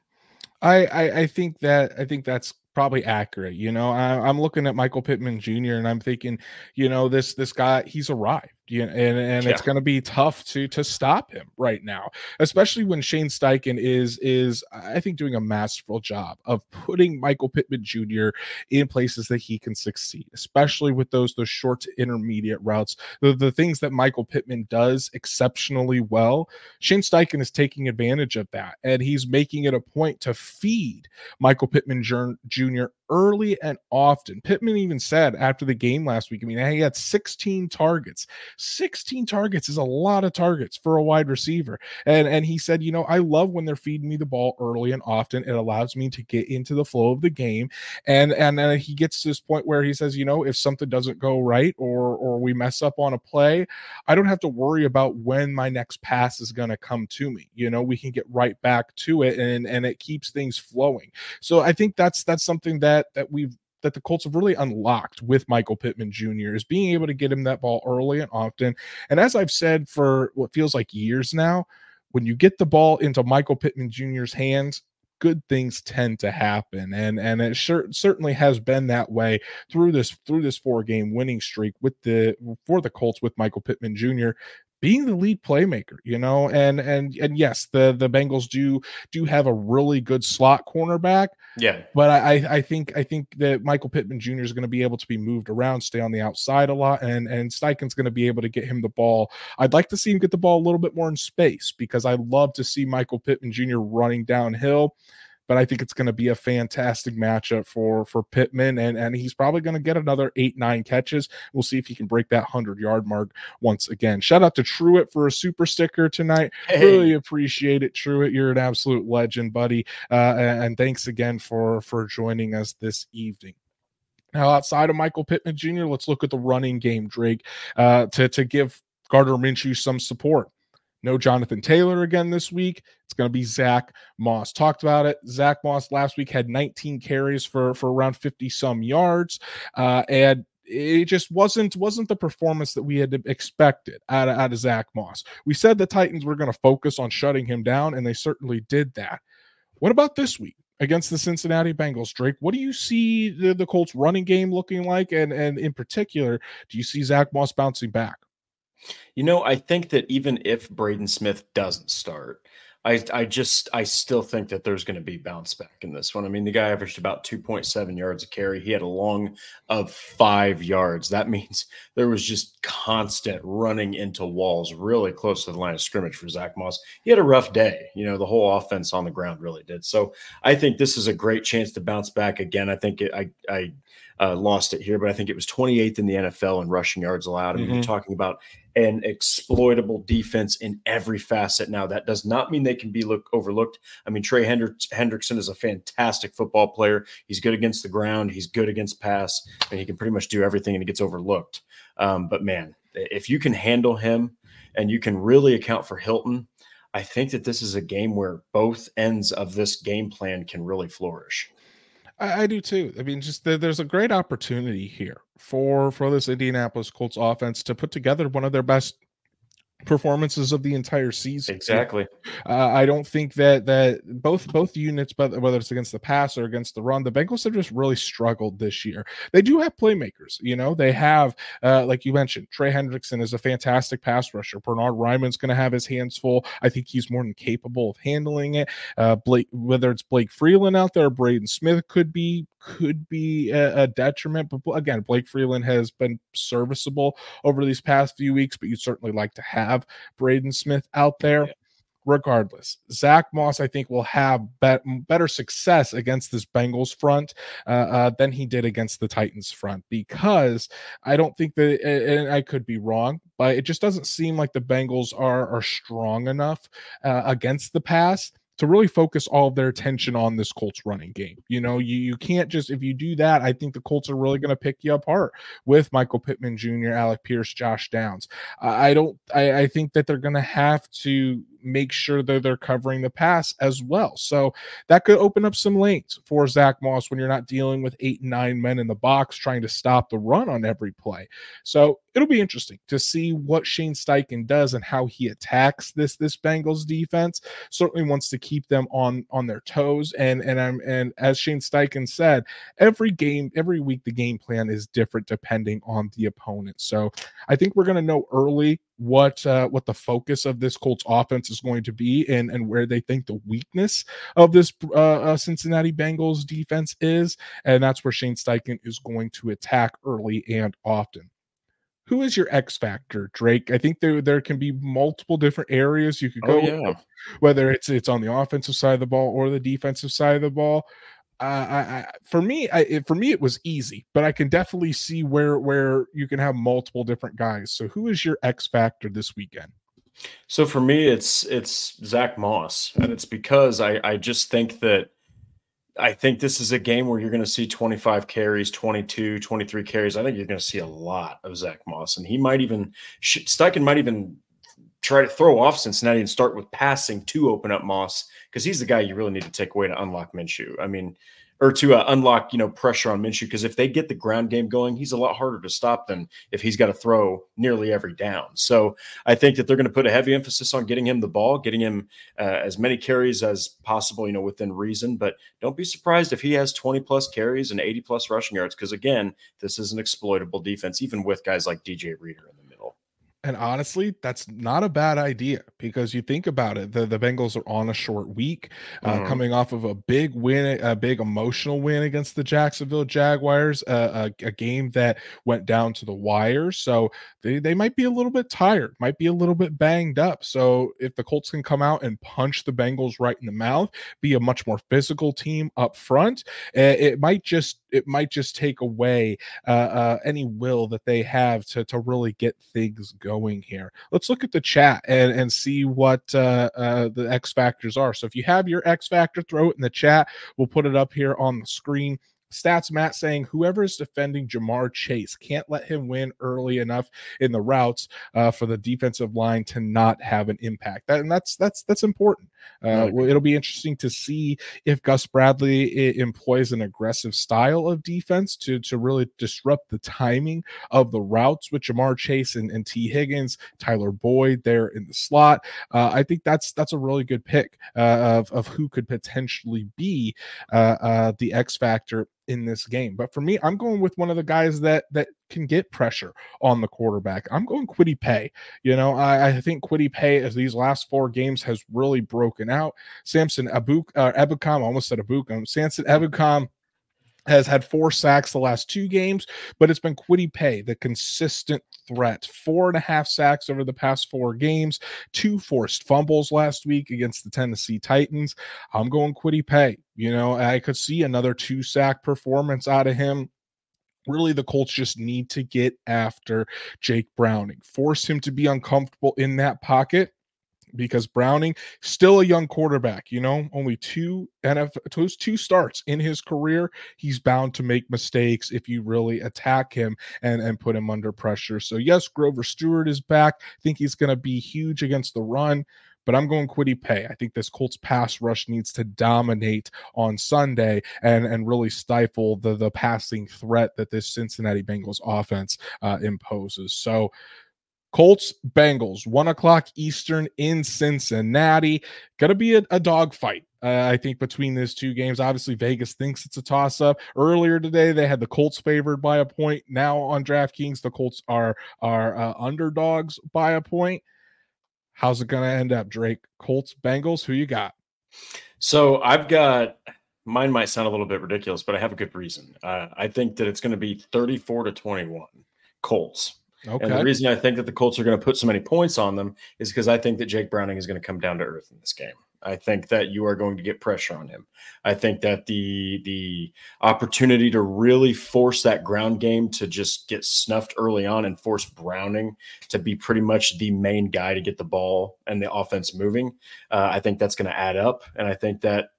C: I, I, I think that I think that's probably accurate. You know, I, am looking at Michael Pittman Jr. and I'm thinking, you know, this this guy he's arrived you know, and and yeah. it's going to be tough to to stop him right now, especially when Shane Steichen is is I think doing a masterful job of putting Michael Pittman Jr. in places that he can succeed, especially with those those short to intermediate routes, the, the things that Michael Pittman does exceptionally well. Shane Steichen is taking advantage of that, and he's making it a point to feed Michael Pittman Jr early and often. Pittman even said after the game last week, I mean, he had 16 targets. 16 targets is a lot of targets for a wide receiver. And and he said, you know, I love when they're feeding me the ball early and often. It allows me to get into the flow of the game. And and then he gets to this point where he says, you know, if something doesn't go right or or we mess up on a play, I don't have to worry about when my next pass is going to come to me. You know, we can get right back to it and and it keeps things flowing. So I think that's that's something that that that we've that the Colts have really unlocked with Michael Pittman Jr. is being able to get him that ball early and often. And as I've said for what feels like years now, when you get the ball into Michael Pittman Jr.'s hands, good things tend to happen and and it sure, certainly has been that way through this through this four game winning streak with the for the Colts with Michael Pittman Jr being the lead playmaker, you know, and and and yes, the the Bengals do do have a really good slot cornerback.
D: Yeah,
C: but I I think I think that Michael Pittman Jr. is going to be able to be moved around, stay on the outside a lot, and and Steichen's going to be able to get him the ball. I'd like to see him get the ball a little bit more in space because I love to see Michael Pittman Jr. running downhill but I think it's going to be a fantastic matchup for for Pittman, and and he's probably going to get another eight nine catches. We'll see if he can break that hundred yard mark once again. Shout out to Truitt for a super sticker tonight. Hey. Really appreciate it, Truitt. You're an absolute legend, buddy, uh, and thanks again for for joining us this evening. Now, outside of Michael Pittman Jr., let's look at the running game, Drake, uh, to to give Gardner Minshew some support. No Jonathan Taylor again this week. It's going to be Zack Moss. Talked about it. Zack Moss last week had 19 carries for for around 50 some yards, uh, and it just wasn't wasn't the performance that we had expected out of, out of Zack Moss. We said the Titans were going to focus on shutting him down, and they certainly did that. What about this week? against the Cincinnati Bengals. Drake, what do you see the, the Colts running game looking like? And and in particular, do you see Zack Moss bouncing back?
D: You know, I think that even if Braden Smith doesn't start, I I just I still think that there's going to be bounce back in this one. I mean, the guy averaged about 2.7 yards a carry. He had a long of five yards. That [laughs] means there was just constant running into walls really close to the line of scrimmage for Zack Moss. He had a rough day. You know, the whole offense on the ground really did. So I think this is a great chance to bounce back again. I think it, I I uh, lost it here, but I think it was 28th in the NFL in rushing yards allowed. I mean, mm-hmm. you're talking about an exploitable defense in every facet. Now, that does not mean they can be look overlooked. I mean, Trey Hendrickson is a fantastic football player. He's good against the ground. He's good against pass, and he can pretty much do everything, and he gets overlooked. Um, but man, if you can handle him and you can really account for Hilton, I think that this is a game where both ends of this game plan can really flourish.
C: I, I do too. I mean, just the, there's a great opportunity here for for this Indianapolis Colts offense to put together one of their best performances of the entire season.
D: Exactly.
C: Uh, I don't think that that both both units, but whether it's against the pass or against the run, the Bengals have just really struggled this year. They do have playmakers. You know, they have uh, like you mentioned, Trey Hendrickson is a fantastic pass rusher. Bernard Raimann's going to have his hands full. I think he's more than capable of handling it. Uh, Blake, whether it's Blake Freeland out there, Braden Smith could be could be a, a, detriment. But again, Blake Freeland has been serviceable over these past few weeks, but you'd certainly like to have Braden Smith out there. Yeah. Regardless, Zack Moss, I think, will have better success against this Bengals front uh, uh, than he did against the Titans front because I don't think that, and I could be wrong, but it just doesn't seem like the Bengals are are strong enough uh, against the pass to really focus all of their attention on this Colts running game. You know, you, you can't just, if you do that, I think the Colts are really going to pick you apart with Michael Pittman Jr., Alec Pierce, Josh Downs. I don't, I, I think that they're going to have to make sure that they're covering the pass as well. So that could open up some lanes for Zack Moss when you're not dealing with eight nine men in the box trying to stop the run on every play. So it'll be interesting to see what Shane Steichen does and how he attacks this this Bengals defense. Certainly wants to keep them on on their toes. And and I'm and as Shane Steichen said, every game, every week the game plan is different depending on the opponent. So I think we're gonna know early what uh, what the focus of this Colts offense is going to be and and where they think the weakness of this uh, uh, Cincinnati Bengals defense is, and that's where Shane Steichen is going to attack early and often. Who is your X factor, Drake? I think there there can be multiple different areas you could oh, go, oh, yeah. whether it's it's on the offensive side of the ball or the defensive side of the ball. I, I, for me, I, for me, it was easy, but I can definitely see where where you can have multiple different guys. So, who is your X factor this weekend?
D: So for me, it's it's Zack Moss, and it's because I I just think that I think this is a game where you're going to see 25 carries, 22, 23 carries. I think you're going to see a lot of Zack Moss, and he might even Steichen might even try to throw off Cincinnati and start with passing to open up Moss because he's the guy you really need to take away to unlock Minshew. I mean, or to uh, unlock you know pressure on Minshew because if they get the ground game going, he's a lot harder to stop than if he's got to throw nearly every down. So I think that they're going to put a heavy emphasis on getting him the ball, getting him uh, as many carries as possible, you know, within reason. But don't be surprised if he has 20 plus carries and 80 plus rushing yards because again, this is an exploitable defense, even with guys like DJ Reader in the
C: and honestly, that's not a bad idea because you think about it. The, the Bengals are on a short week, uh, mm-hmm. coming off of a big win, a big emotional win against the Jacksonville Jaguars, uh, a, a, game that went down to the wire. So they, they might be a little bit tired, might be a little bit banged up. So if the Colts can come out and punch the Bengals right in the mouth, be a much more physical team up front, it might just it might just take away uh, uh, any will that they have to to really get things going here. Let's look at the chat and and see what uh, uh, the X factors are. So if you have your X factor, throw it in the chat. We'll put it up here on the screen. Stats Matt saying whoever is defending Ja'Marr Chase can't let him win early enough in the routes uh, for the defensive line to not have an impact. That, and that's that's that's important. Uh, well, it'll be interesting to see if Gus Bradley employs an aggressive style of defense to to really disrupt the timing of the routes with Ja'Marr Chase and, and Tee Higgins, Tyler Boyd there in the slot. Uh, I think that's that's a really good pick uh, of of who could potentially be uh, uh, the X factor in this game. But for me, I'm going with one of the guys that that can get pressure on the quarterback. I'm going Kwity Paye. You know, I, I think Kwity Paye as these last four games has really broken out. Samson Abuk uh, Ebukam, almost said Abukum. Samson Ebukam has had four sacks the last two games, but it's been Kwity Paye, the consistent threat. Four and a half sacks over the past four games, two forced fumbles last week against the Tennessee Titans. I'm going Kwity Paye. You know, I could see another two sack performance out of him really the Colts just need to get after Jake Browning, force him to be uncomfortable in that pocket because Browning still a young quarterback, you know, only two NFL two starts in his career. He's bound to make mistakes if you really attack him and and put him under pressure. So yes, Grover Stewart is back. I think he's going to be huge against the run. But I'm going Kwity Paye. I think this Colts pass rush needs to dominate on Sunday and, and really stifle the, the passing threat that this Cincinnati Bengals offense uh, imposes. So Colts Bengals, one o'clock Eastern in Cincinnati. Gonna be a, a dogfight. Uh, I think between these two games, obviously Vegas thinks it's a toss up. Earlier today, they had the Colts favored by a point. Now on DraftKings, the Colts are are uh, underdogs by a point. How's it to end up, Drake? Colts, Bengals. Who you got?
D: So I've got mine. Might sound a little bit ridiculous, but I have a good reason. Uh, I think that it's going to be thirty-four to twenty-one. Colts. Okay. And the reason I think that the Colts are going to put so many points on them is because I think that Jake Browning is going to come down to earth in this game. I think that you are going to get pressure on him. I think that the the opportunity to really force that ground game to just get snuffed early on and force Browning to be pretty much the main guy to get the ball and the offense moving. Uh, I think that's going to add up, and I think that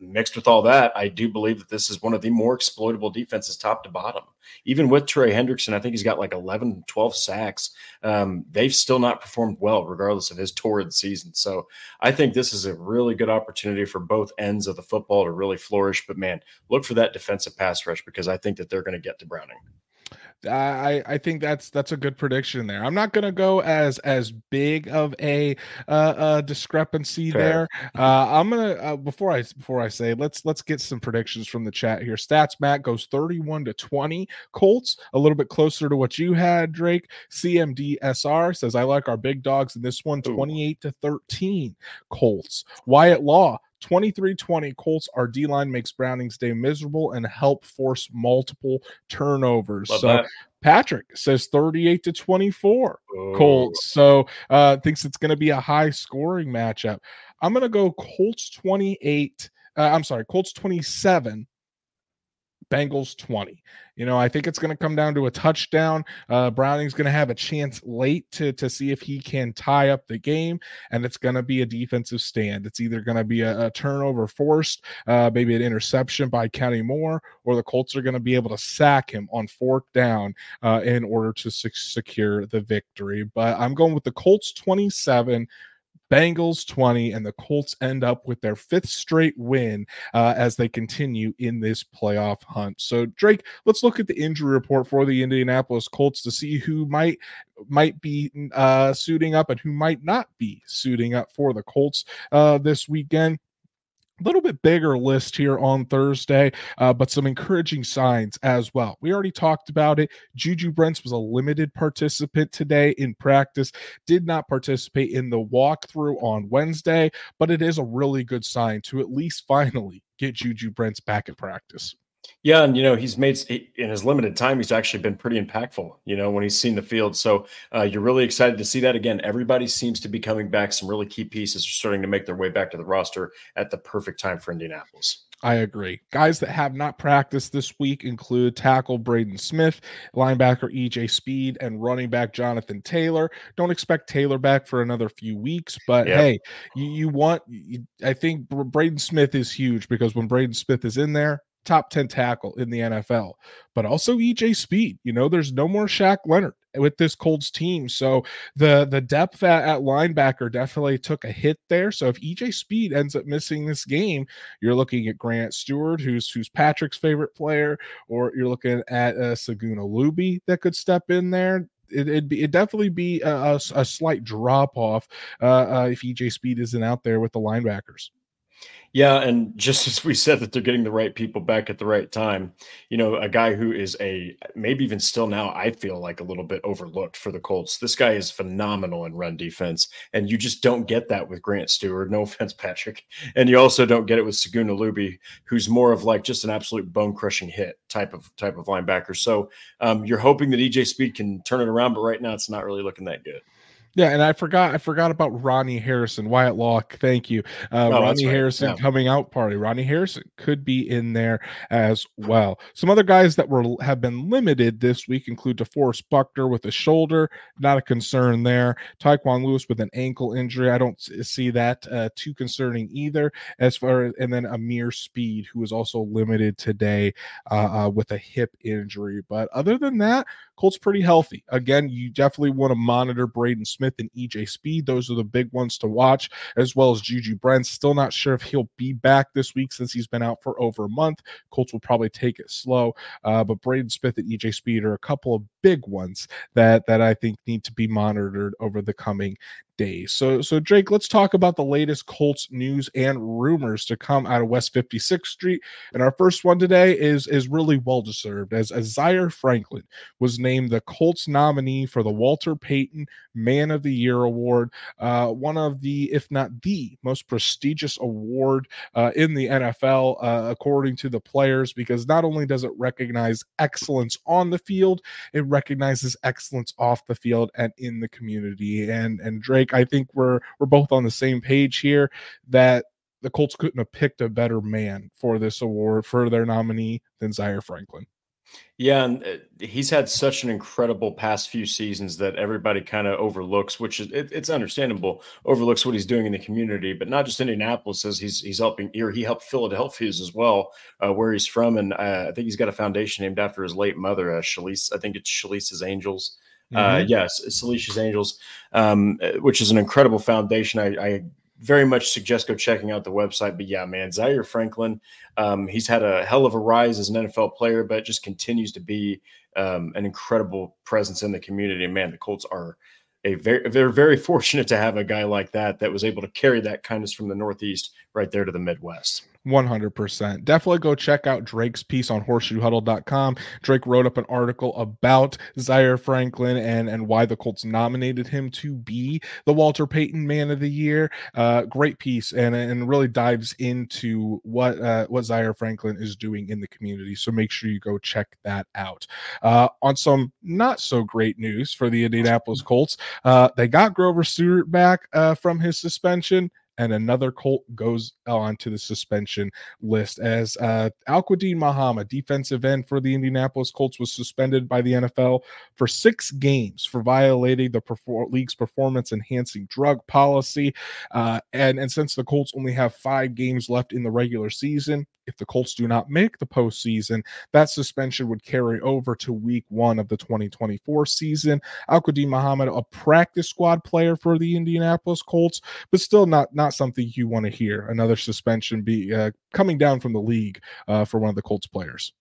D: mixed with all that, I do believe that this is one of the more exploitable defenses top to bottom. Even with Trey Hendrickson, I think he's got like 11, 12 sacks. Um, they've still not performed well, regardless of his torrid season. So I think this is a really good opportunity for both ends of the football to really flourish. But man, look for that defensive pass rush because I think that they're going to get to Browning.
C: I I think that's that's a good prediction there. I'm not going to go as as big of a uh, uh discrepancy Fair. there. Uh, I'm gonna uh, before I before I say let's let's get some predictions from the chat here. Stats Matt goes 31 to 20 Colts, a little bit closer to what you had, Drake. CMD SR says I like our big dogs in this one, 28 to 13 Colts. Wyatt Law 23-20 Colts our D line makes Browning's day miserable and help force multiple turnovers. Love so that. Patrick says 38 to 24 oh. Colts. So uh thinks it's going to be a high scoring matchup. I'm going to go Colts 28 uh, I'm sorry, Colts 27 Bengals 20. You know, I think it's going to come down to a touchdown. Uh, Browning's going to have a chance late to, to see if he can tie up the game, and it's going to be a defensive stand. It's either going to be a, a turnover forced, uh, maybe an interception by Kenny Moore, or the Colts are going to be able to sack him on fourth down uh, in order to secure the victory. But I'm going with the Colts 27. Bengals 20, and the Colts end up with their fifth straight win uh, as they continue in this playoff hunt. So, Drake, let's look at the injury report for the Indianapolis Colts to see who might might be uh, suiting up and who might not be suiting up for the Colts uh, this weekend little bit bigger list here on Thursday, uh, but some encouraging signs as well. We already talked about it. Juju Brents was a limited participant today in practice, did not participate in the walkthrough on Wednesday, but it is a really good sign to at least [laughs] finally get Juju Brents back at practice.
D: Yeah, and you know he's made in his limited time. He's actually been pretty impactful. You know when he's seen the field, so uh, you're really excited to see that again. Everybody seems to be coming back. Some really key pieces are starting to make their way back to the roster at the perfect time for Indianapolis.
C: I agree. Guys that have not practiced this week include tackle Braden Smith, linebacker EJ Speed, and running back Jonathan Taylor. Don't expect Taylor back for another few weeks, but yep. hey, you, you want, you, I think Braden Smith is huge because when Braden Smith is in there, top 10 tackle in the NFL, but also EJ Speed. You know, there's no more Shaq Leonard with this Colts team. So the the depth at, at, linebacker definitely took a hit there. So if EJ Speed ends up missing this game, you're looking at Grant Stewart, who's who's Patrick's favorite player, or you're looking at uh, Segun Olubi that could step in there. It, would be it definitely be a, a, a slight drop off uh, uh, if EJ Speed isn't out there with the linebackers.
D: Yeah, and just [laughs] as we said that they're getting the right people back at the right time, you know, a guy who is a maybe even still now, I feel like a little bit overlooked for the Colts. This guy is phenomenal in run defense, and you just don't get that with Grant Stewart. No [laughs] offense, Patrick, and you also don't get it with Segun Olubi, who's more of like just an absolute bone crushing hit type of type of linebacker. So um, you're hoping that EJ Speed can turn it around, but right now it's not really looking that good.
C: Yeah, and I forgot I forgot about Ronnie Harrison, Wyatt Locke. Thank you, uh, oh, Ronnie right. Harrison yeah. coming out party. Ronnie Harrison could be in there as well. Some other guys that were have been limited this week include DeForest Buckner with a shoulder, not a concern there. Tyquan Lewis with an ankle injury, I don't see that uh, too concerning either. As far as, and then Ameer Speed, who was also limited today uh, uh, with a hip injury. But other than that, Colts pretty healthy. Again, you definitely want to monitor Braden Smith and EJ Speed. Those are the big ones to watch, as well as Juju Brent. Still not sure if he'll be back this week since he's been out for over a month. Colts will probably take it slow, uh, but Braden Smith and EJ Speed are a couple of big ones that that I think need to be monitored over the coming days. So, so Drake, let's talk about the latest Colts news and rumors to come out of West 56th Street. And our first one today is is really well deserved, as, as Zaire Franklin was named the Colts nominee for the Walter Payton Man of the Year award, uh, one of the, if not the most prestigious award uh, in the NFL, uh, according to the players, because not only does it recognize excellence on the field, it recognizes excellence off the field and in the community. And and Drake I think we're we're both on the same page here that the Colts couldn't have picked a better man for this award for their nominee than Zaire Franklin.
D: Yeah, and uh, he's had such an incredible past few seasons that everybody kind of overlooks, which is it, it's understandable. Overlooks what he's doing in the community, but not just Indianapolis. As he's he's helping here, he helped Philadelphia's as well, uh, where he's from, and uh, I think he's got a foundation named after his late mother, uh, Shalise. I think it's Shalice's Angels. Uh, mm-hmm. Uh, yes, Salicia's Angels, um, which is an incredible foundation. I, I, very much suggest go checking out the website. But yeah, man, Zaire Franklin, um, he's had a hell of a rise as an NFL player, but just continues to be um, an incredible presence in the community. And man, the Colts are a very they're very fortunate to have a guy like that that was able to carry that kindness from the Northeast right there to the Midwest.
C: 100%. Definitely go check out Drake's piece on horseshoehuddle.com. Drake wrote up an article about Zaire Franklin and, and why the Colts nominated him to be the Walter Payton Man of the Year. Uh, great piece and, and really dives into what uh, what Zaire Franklin is doing in the community. So make sure you go check that out. Uh, on some not so great news for the Indianapolis Colts, uh, they got Grover Stewart back uh, from his suspension and another Colt goes on to the suspension list as uh, Al-Quadin Muhammad, defensive end for the Indianapolis Colts, was suspended by the NFL for six games for violating the perfor- league's performance enhancing drug policy. Uh, and, and since the Colts only have five games left in the regular season, if the Colts do not make the postseason, that suspension would carry over to week one of the 2024 season. Al-Quadin Muhammad, a practice squad player for the Indianapolis Colts, but still not not something you want to hear. Another suspension be uh, coming down from the league uh, for one of the Colts players.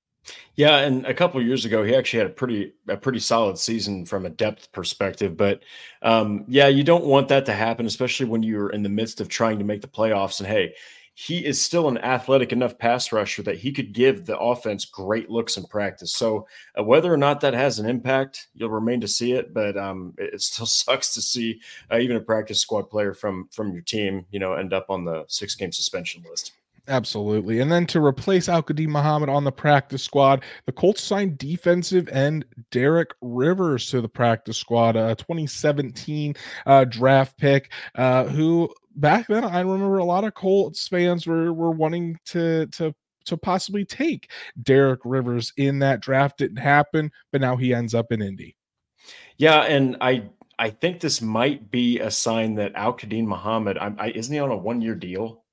D: Yeah, and a couple years ago, he actually had a pretty a pretty solid season from a depth perspective. But um, yeah, you don't want that to happen, especially when you're in the midst of trying to make the playoffs. And hey, he is still an athletic enough pass rusher that he could give the offense great looks in practice. So uh, whether or not that has an impact, you'll remain to see it. But um, it, it, still [laughs] sucks to see uh, even a practice squad player from from your team, you know, end up on the six game suspension list.
C: Absolutely. And then to replace Al-Quadin Muhammad on the practice squad, the Colts signed defensive end Derek Rivers to the practice squad, a 2017 uh, draft pick, uh, who back then I remember a lot of Colts fans were were wanting to to to possibly take Derek Rivers in that draft. Didn't happen, but now he ends up in Indy.
D: Yeah, and I I think this might be a sign that Al-Quadin Muhammad, I, I, isn't he on a one year deal?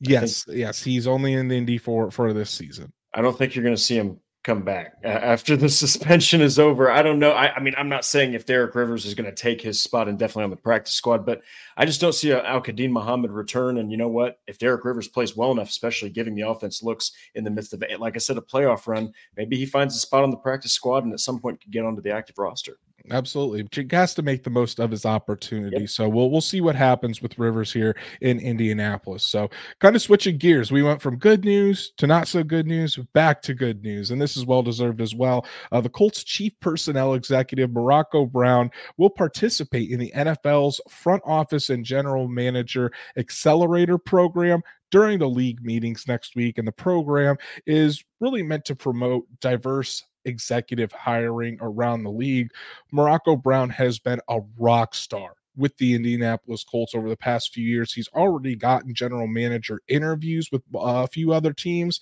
C: Yes, yes, he's only in the Indy for for this season.
D: I don't think you're going to see him come back after the [laughs] suspension is over. I don't know. I, I mean, I'm not saying if Derek Rivers is going to take his spot and definitely on the practice squad, but I just don't see Al-Quadin Muhammad return. And you know what? If Derek Rivers plays well enough, especially giving the offense looks in the midst of like I said, a playoff run, maybe he finds a spot on the practice squad and at some point could get onto the active roster.
C: Absolutely. He has to make the most of his opportunity. Yep. So we'll we'll see what happens with Rivers here in Indianapolis. So kind of switching gears. We went from good news to not so good news back to good news. And this is well deserved as well. Uh, the Colts chief personnel executive Morocco Brown will participate in the NFL's front office and general manager accelerator program during the league meetings next week. And the program is really meant to promote diverse executive hiring around the league. Morocco Brown has been a rock star with the Indianapolis Colts over the past few years. He's already gotten general manager interviews with uh, a few other teams.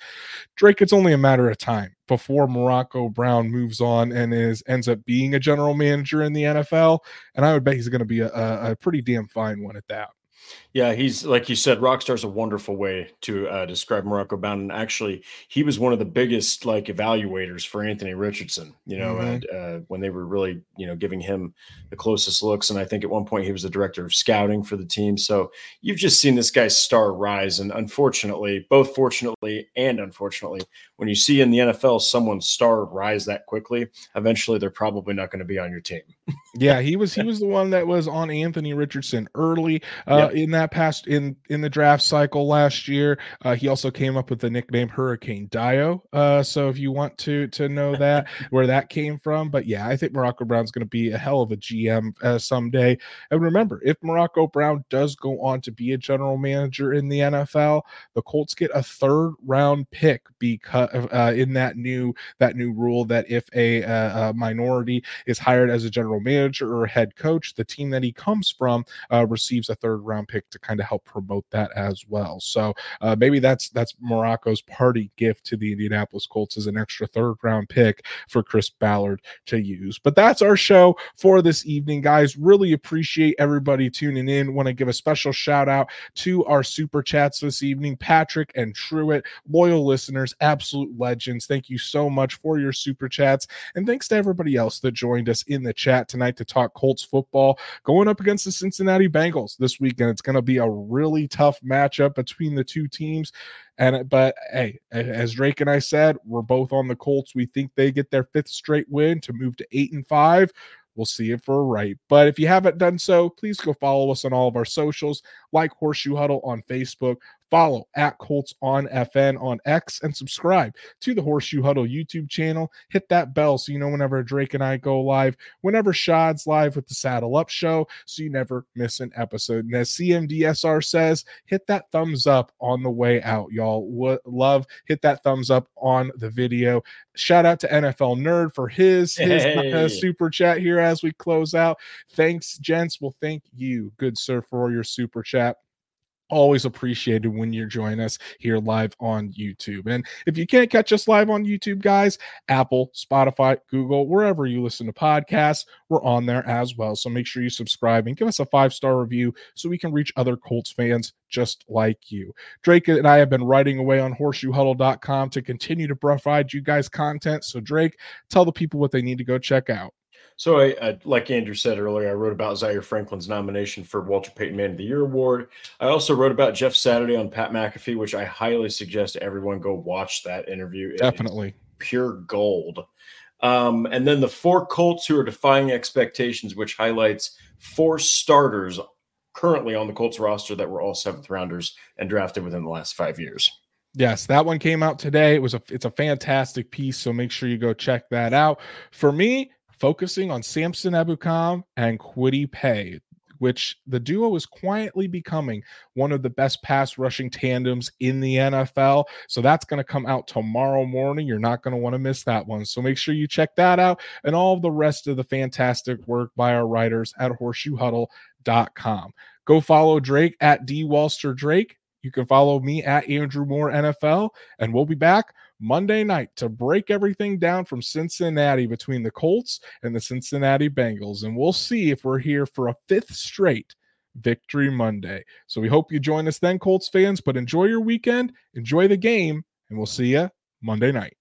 C: Drake, it's only a matter of time before Morocco Brown moves on and is ends up being a general manager in the NFL. And I would bet he's going to be a, a pretty damn fine one at that.
D: Yeah, he's like you said, rockstar is a wonderful way to uh, describe Morocco Brown. And actually, he was one of the biggest like evaluators for Anthony Richardson. You know, mm-hmm. and uh, when they were really you know giving him the closest looks, and I think at one point he was the director of scouting for the team. So you've just seen this guy's star rise, and unfortunately, both fortunately and unfortunately, when you see in the NFL someone's star rise that quickly, eventually they're probably not going to be on your team.
C: yeah, he was he was the one that was on Anthony Richardson early uh, yep. in that past in in the draft cycle last year. Uh, he also came up with the nickname Hurricane Dio. Uh, so if you want to to know that [laughs] where that came from, but yeah, I think Morocco Brown's going to be a hell of a GM uh, someday. And remember, if Morocco Brown does go on to be a general manager in the NFL, the Colts get a third round pick because uh, in that new that new rule that if a, a minority is hired as a general manager or a head coach, the team that he comes from uh, receives a third round pick to kind of help promote that as well. So uh, maybe that's that's Morocco's party gift to the Indianapolis Colts as an extra third round pick for Chris Ballard to use. But that's our show for this evening, guys. Really appreciate everybody tuning in. Want to give a special shout out to our super chats this evening, Patrick and Truitt, loyal listeners, absolute legends. Thank you so much for your super chats, and thanks to everybody else that joined us in the chat tonight to talk Colts football going up against the Cincinnati Bengals this weekend. It's going to be a really tough matchup between the two teams. And uh, but hey, as Drake and I said, we're both on the Colts. We think they get their fifth straight win to move to eight and five. We'll see if we're right. But if you haven't done so, please go follow us on all of our socials, like Horseshoe Huddle on Facebook, Follow at Colts on FN on X and subscribe to the Horseshoe Huddle YouTube channel. Hit that bell so you know whenever Drake and I go live, whenever Shad's live with the Saddle Up Show, so you never miss an episode. And as CMDSR says, hit that thumbs up on the way out, y'all. What love, hit that thumbs up on the video. Shout out to NFL Nerd for his his hey. uh, [laughs] super chat here as we close out. Thanks, gents. Well, thank you, good sir, for your super chat always appreciated when you join us here live on YouTube. And if you can't catch us live on YouTube, guys, Apple, Spotify, Google, wherever you listen to podcasts, we're on there as well. So make sure you subscribe and give us a five star review so we can reach other Colts fans just like you. Drake and I have been writing away on horseshoehuddle.com to continue to provide you guys content. So, Drake, tell the people what they need to go check out.
D: So, I, I, like Andrew said earlier, I wrote about Zaire Franklin's nomination for Walter Payton Man of the Year award. I also wrote about Jeff Saturday on Pat McAfee, which I highly suggest everyone go watch that interview.
C: Definitely
D: pure gold. Um, and then the four Colts who are defying expectations, which highlights four starters currently on the Colts roster that were all seventh rounders and drafted within the last five years.
C: Yes, that one came out today. It was a it's a fantastic piece, so make sure you go check that out. For me, focusing on Samson Ebukam and Kwity Paye, which the duo is quietly becoming one of the best pass rushing tandems in the NFL. So that's going to come out tomorrow morning. You're not going to want to miss that one. So make sure you check that out and all the rest of the fantastic work by our writers at horseshoehuddle.com. Go follow Drake at D Walster Drake. You can follow me at Andrew Moore NFL, and we'll be back Monday night to break everything down from Cincinnati between the Colts and the Cincinnati Bengals. And we'll see if we're here for a fifth straight Victory Monday. So we hope you join us then, Colts fans. But enjoy your weekend, enjoy the game, and we'll see you Monday night.